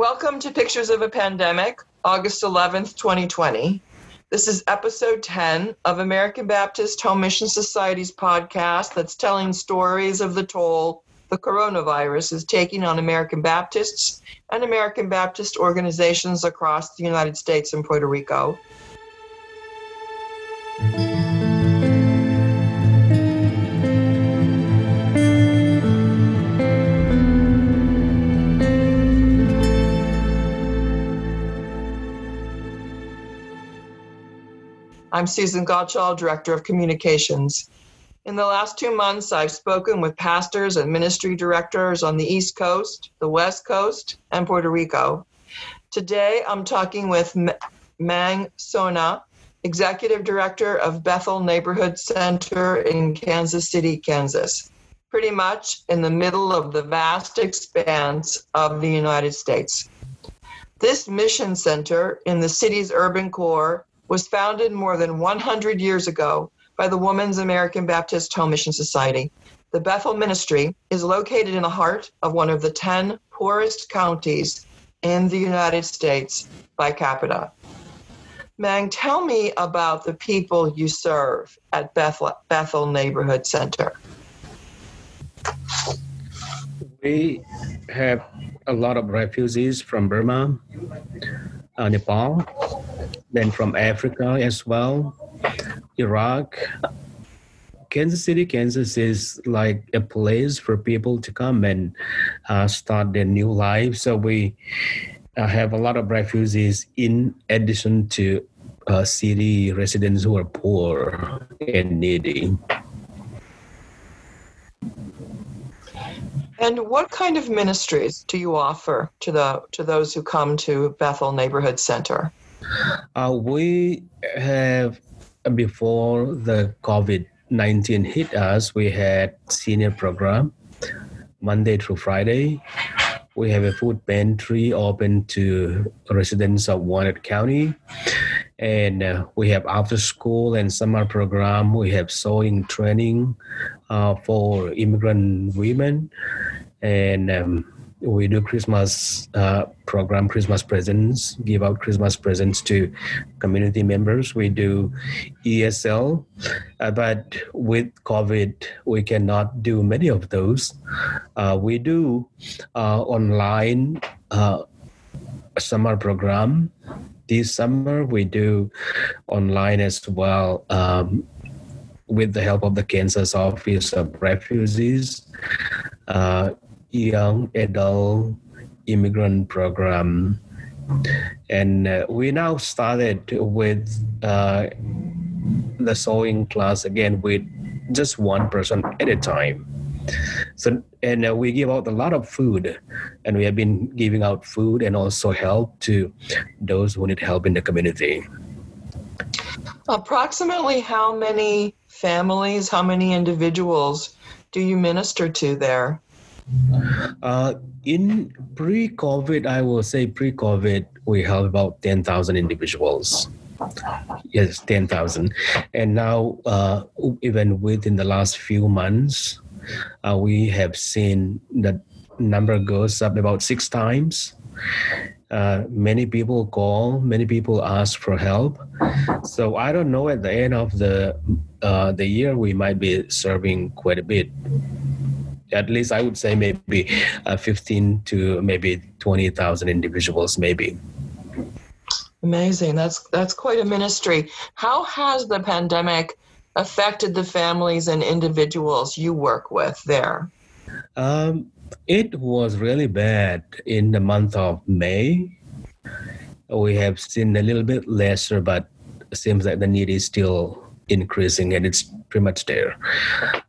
Welcome to Pictures of a Pandemic, August 11th, 2020. This is episode 10 of American Baptist Home Mission Society's podcast that's telling stories of the toll the coronavirus is taking on American Baptists and American Baptist organizations across the United States and Puerto Rico. I'm Susan Gottschall, Director of Communications. In the last two months, I've spoken with pastors and ministry directors on the East Coast, the West Coast, and Puerto Rico. Today, I'm talking with Mang Sona, Executive Director of Bethel Neighborhood Center in Kansas City, Kansas, pretty much in the middle of the vast expanse of the United States. This mission center in the city's urban core was founded more than 100 years ago by the Women's American Baptist Home Mission Society. The Bethel Ministry is located in the heart of one of the 10 poorest counties in the United States by capita. Mang, tell me about the people you serve at Bethel, Bethel Neighborhood Center. We have a lot of refugees from Burma, uh, Nepal, then from Africa as well, Iraq. Kansas City, Kansas is like a place for people to come and uh, start their new life. So we uh, have a lot of refugees in addition to uh, city residents who are poor and needy. And what kind of ministries do you offer to the to those who come to Bethel Neighborhood Center? Uh, we have before the COVID nineteen hit us, we had senior program Monday through Friday. We have a food pantry open to residents of Wyandotte County, and uh, we have after school and summer program. We have sewing training uh, for immigrant women and um, we do Christmas uh, program, Christmas presents, give out Christmas presents to community members. We do ESL, uh, but with COVID, we cannot do many of those. Uh, we do uh, online summer program. This summer, we do online as well. Um, with the help of the Kansas Office of Refugees, uh, young adult immigrant program and uh, we now started with uh, the sewing class again with just one person at a time so and uh, we give out a lot of food and we have been giving out food and also help to those who need help in the community approximately how many families how many individuals do you minister to there uh, in pre-COVID, I will say pre-COVID, we have about 10,000 individuals. Yes, 10,000. And now, uh, even within the last few months, uh, we have seen that number goes up about six times. Uh, many people call, many people ask for help. So I don't know. At the end of the uh, the year, we might be serving quite a bit at least I would say maybe uh, 15 to maybe 20,000 individuals, maybe. Amazing. That's that's quite a ministry. How has the pandemic affected the families and individuals you work with there? Um, it was really bad in the month of May. We have seen a little bit lesser, but seems like the need is still increasing and it's pretty much there.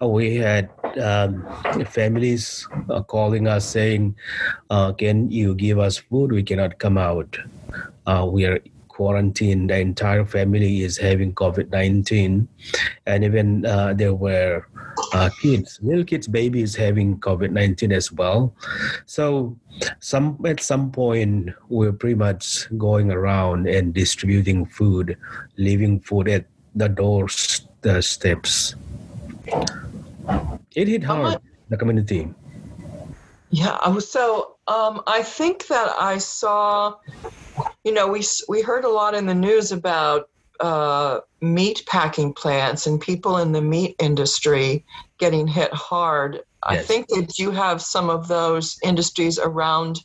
We had um, families uh, calling us saying, uh, "Can you give us food? We cannot come out. Uh, we are quarantined. The entire family is having COVID nineteen, and even uh, there were uh, kids, little kids, babies having COVID nineteen as well. So, some at some point, we're pretty much going around and distributing food, leaving food at the doors, the steps." It hit hard the community. Yeah. So Um, I think that I saw, you know, we we heard a lot in the news about uh, meat packing plants and people in the meat industry getting hit hard. Yes. I think that you have some of those industries around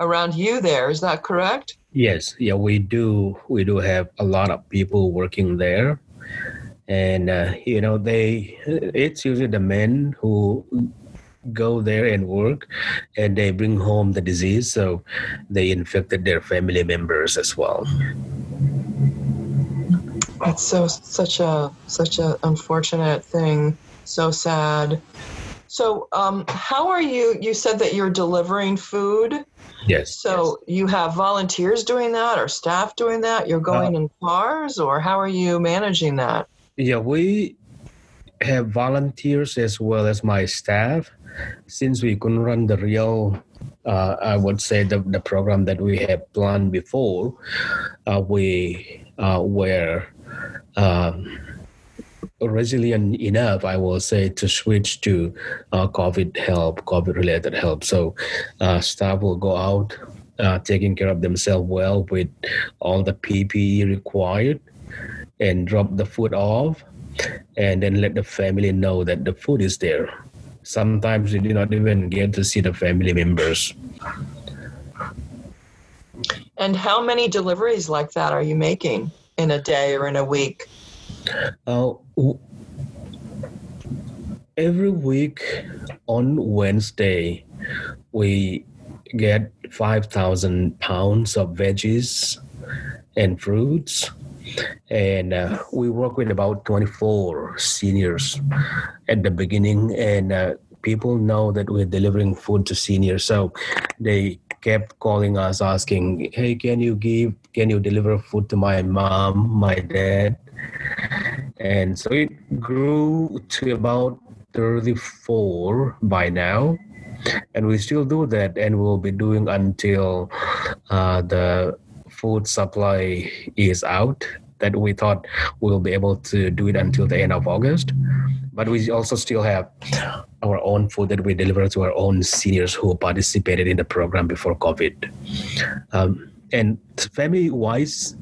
around you there. Is that correct? Yes, yeah, we do. We do have a lot of people working there, and uh, you know, they. It's usually the men who go there and work, and they bring home the disease, so they infected their family members as well. It's so such a such a unfortunate thing. So sad. So, um, how are you? You said that you're delivering food. Yes. So yes. you have volunteers doing that or staff doing that? You're going uh, in cars or how are you managing that? Yeah, we have volunteers as well as my staff. Since we couldn't run the real, uh, I would say the, the program that we had planned before, uh, we uh, were um, resilient enough, I will say, to switch to uh, COVID help, COVID related help. So uh, staff will go out uh, taking care of themselves well with all the PPE required and drop the food off and then let the family know that the food is there. Sometimes they do not even get to see the family members. And how many deliveries like that are you making in a day or in a week? Uh, every week on Wednesday, we get 5,000 pounds of veggies and fruits. And uh, we work with about 24 seniors at the beginning, and uh, people know that we're delivering food to seniors. So they kept calling us asking, Hey, can you give, can you deliver food to my mom, my dad? And so it grew to about 34 by now. And we still do that, and we'll be doing until uh, the food supply is out. That we thought we'll be able to do it until the end of August. But we also still have our own food that we deliver to our own seniors who participated in the program before COVID. Um, and family wise,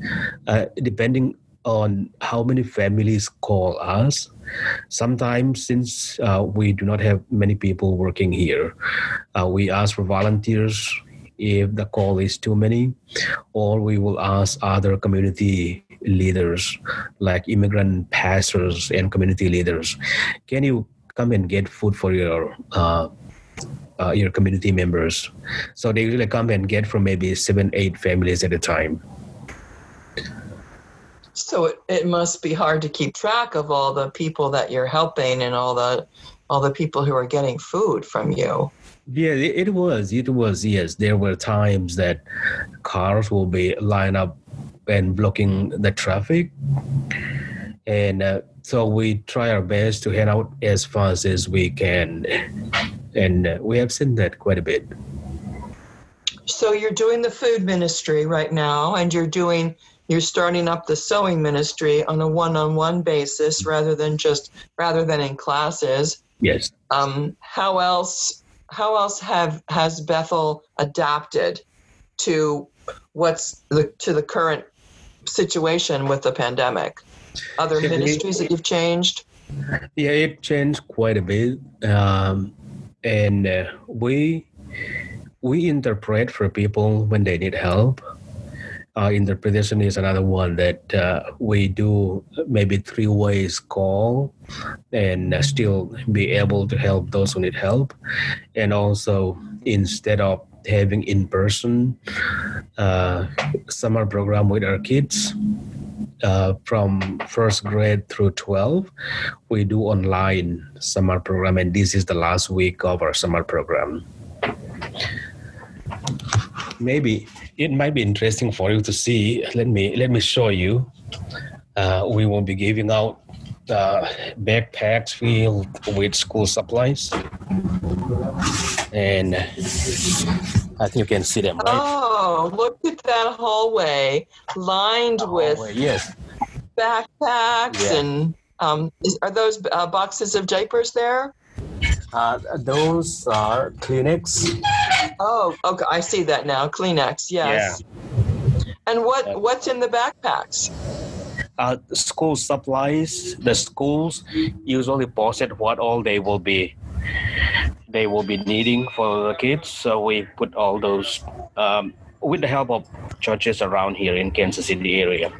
uh, depending on how many families call us. Sometimes, since uh, we do not have many people working here, uh, we ask for volunteers if the call is too many, or we will ask other community leaders like immigrant pastors and community leaders. Can you come and get food for your uh, uh, your community members? So they usually come and get from maybe seven eight families at a time. So it, it must be hard to keep track of all the people that you're helping and all the all the people who are getting food from you. Yeah, it, was. It was. Yes, there were times that cars will be lined up and blocking the traffic, and uh, so we try our best to head out as fast as we can, and uh, we have seen that quite a bit. So you're doing the food ministry right now, and you're doing you're starting up the sewing ministry on a one-on-one basis rather than just rather than in classes yes. Um, how else how else have has bethel adapted to what's the to the current situation with the pandemic? Other ministries that you've changed? Yeah it changed quite a bit. Um, and uh, we we interpret for people when they need help uh, interpretation is another one that uh, we do maybe three ways call and still be able to help those who need help. And also instead of having in person uh, summer program with our kids uh, from first grade through 12 we do online summer program. And this is the last week of our summer program. Maybe it might be interesting for you to see. Let me let me show you. Uh, we will be giving out uh, backpacks filled with school supplies, and I think you can see them. Right? Oh, look at that hallway lined the with yes backpacks yeah. and um, is, are those uh, boxes of diapers there? Uh, those are Kleenex Oh, okay. I see that now. Kleenex. Yes. Yeah. And what what's in the backpacks? Uh, school supplies. The schools usually post what all they will be they will be needing for the kids. So we put all those um, with the help of churches around here in Kansas City area.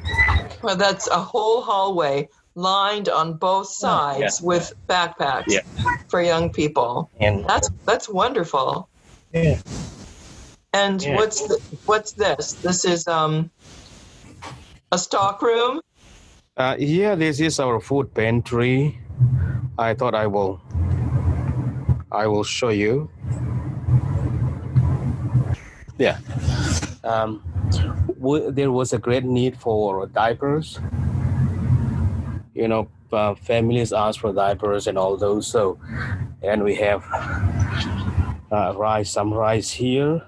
Well, that's a whole hallway lined on both Oh, yeah. sides with backpacks Yeah. for young people. And That's that's wonderful. Yeah, And Yeah. what's the, what's this? This is um a stock room. uh, yeah, this is our food pantry. I thought I will I will show you. Yeah. Um, w- there was a great need for diapers. You know, uh, families ask for diapers and all those. So, and we have uh, rice, some rice here.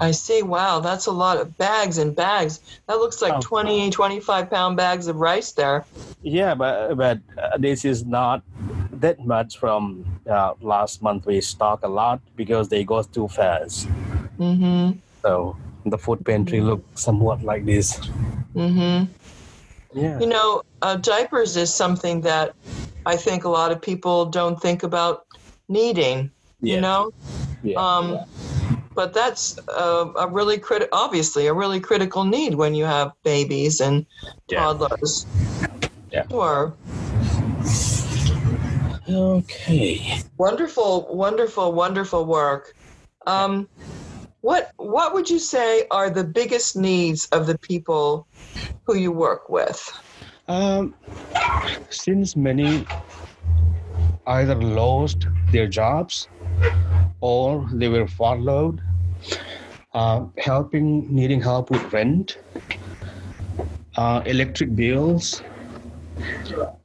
I see. Wow, that's a lot of bags and bags. That looks like Oh. 20, 25 pound bags of rice there. Yeah, but but uh, this is not that much from uh, last month. We stock a lot because they go too fast. Mm-hmm. So the food pantry look somewhat like this. Mm-hmm. Yeah. You know, uh, diapers is something that I think a lot of people don't think about needing. Yeah. You know, Yeah. um, but that's uh, a really critical, obviously, a really critical need when you have babies and Yeah. toddlers. Yeah. Sure. okay. Wonderful, wonderful, wonderful work. Um, what what would you say are the biggest needs of the people who you work with? Um, since many either lost their jobs or they were furloughed, uh, helping needing help with rent, uh, electric bills,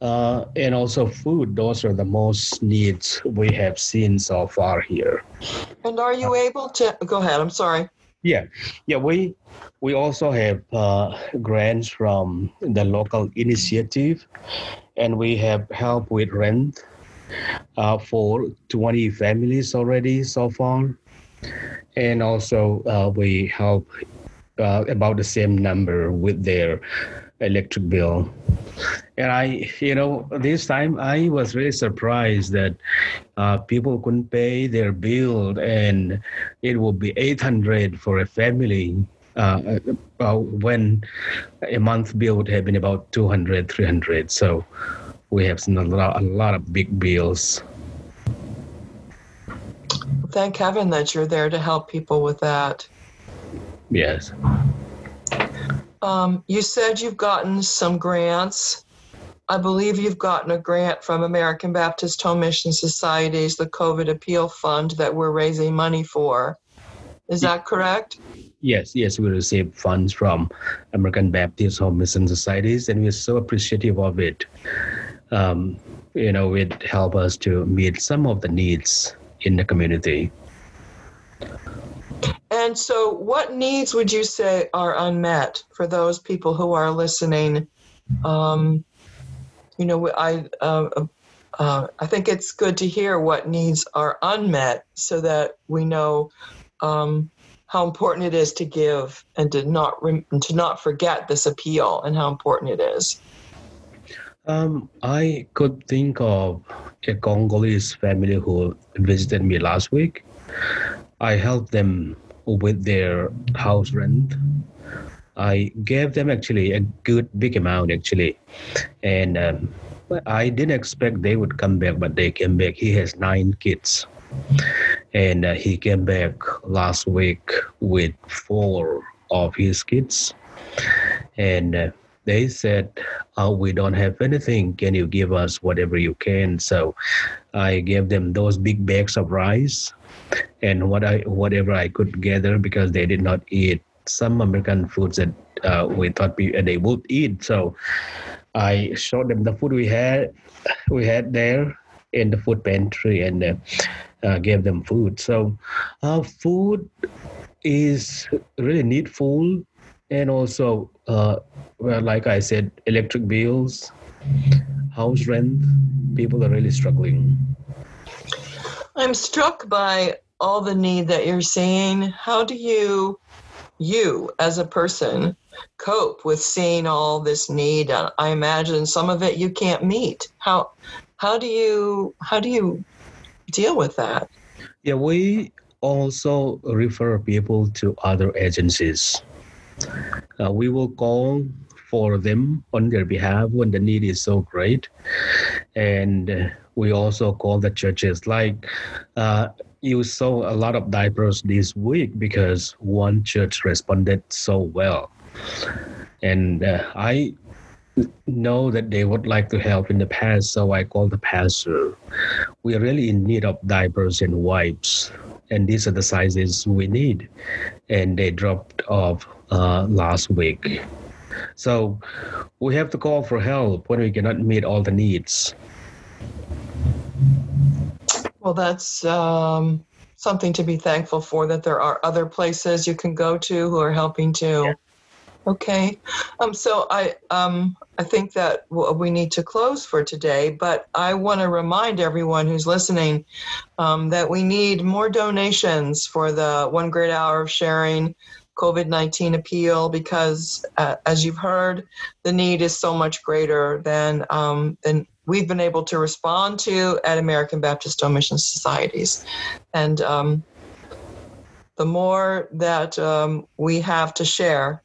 uh, and also food. Those are the most needs we have seen so far here. And are you able to go ahead? I'm sorry. Yeah, yeah. We we also have uh, grants from the local initiative, and we have help with rent uh, for 20 families already so far, and also uh, we help uh, about the same number with their electric bill. And I, you know, this time I was really surprised that uh, people couldn't pay their bill, and it would be 800 for a family. Uh, uh, when a month bill would have been about 200, 300. So we have seen a lot, a lot of big bills. Thank heaven that you're there to help people with that. Yes. Um, you said you've gotten some grants. I believe you've gotten a grant from American Baptist Home Mission Society's the COVID Appeal Fund that we're raising money for. Is that correct? Yes, yes, we received funds from American Baptist Home Mission Societies, and we're so appreciative of it. Um, you know, it help us to meet some of the needs in the community. And so, what needs would you say are unmet for those people who are listening? Um, you know, I uh, uh, I think it's good to hear what needs are unmet so that we know um, how important it is to give and to not to not forget this appeal and how important it is. Um, I could think of a Congolese family who visited me last week. I helped them with their house rent. I gave them actually a good big amount actually, and um, I didn't expect they would come back, but they came back. He has nine kids, and uh, he came back last week with four of his kids, and. Uh, they said, oh, we don't have anything. Can you give us whatever you can? So I gave them those big bags of rice and what I whatever I could gather because they did not eat some American foods that uh, we thought we, they would eat. So I showed them the food we had we had there in the food pantry and uh, uh, gave them food. So uh, food is really needful and also uh, well, like I said, electric bills, house rent, people are really struggling. I'm struck by all the need that you're seeing, how do you, you as a person, cope with seeing all this need? I imagine some of it you can't meet. How how do you how do you deal with that? Yeah, we also refer people to other agencies. Uh, we will call for them on their behalf when the need is so great. And we also call the churches like uh, you saw a lot of diapers this week because one church responded so well. And uh, I know that they would like to help in the past, so I called the pastor. We are really in need of diapers and wipes, and these are the sizes we need. And they dropped off uh, last week. So we have to call for help when we cannot meet all the needs. Well, that's um, something to be thankful for that there are other places you can go to who are helping too. Yeah. Okay, um, so I um, I think that we need to close for today, but I want to remind everyone who's listening um, that we need more donations for the One Great Hour of Sharing COVID 19 appeal because, uh, as you've heard, the need is so much greater than, um, than we've been able to respond to at American Baptist Home Mission Societies. And um, the more that um, we have to share,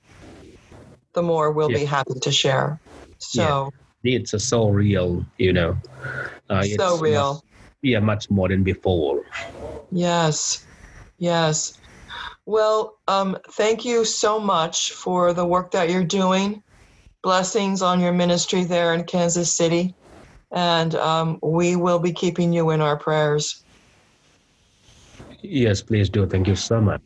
the more we'll yeah. be happy to share. So yeah. it's so real, you know. Uh, so real. Much, yeah, much more than before. Yes, yes. Well, um, thank you so much for the work that you're doing. Blessings on your ministry there in Kansas City. And um, we will be keeping you in our prayers. Yes, please do. Thank you so much.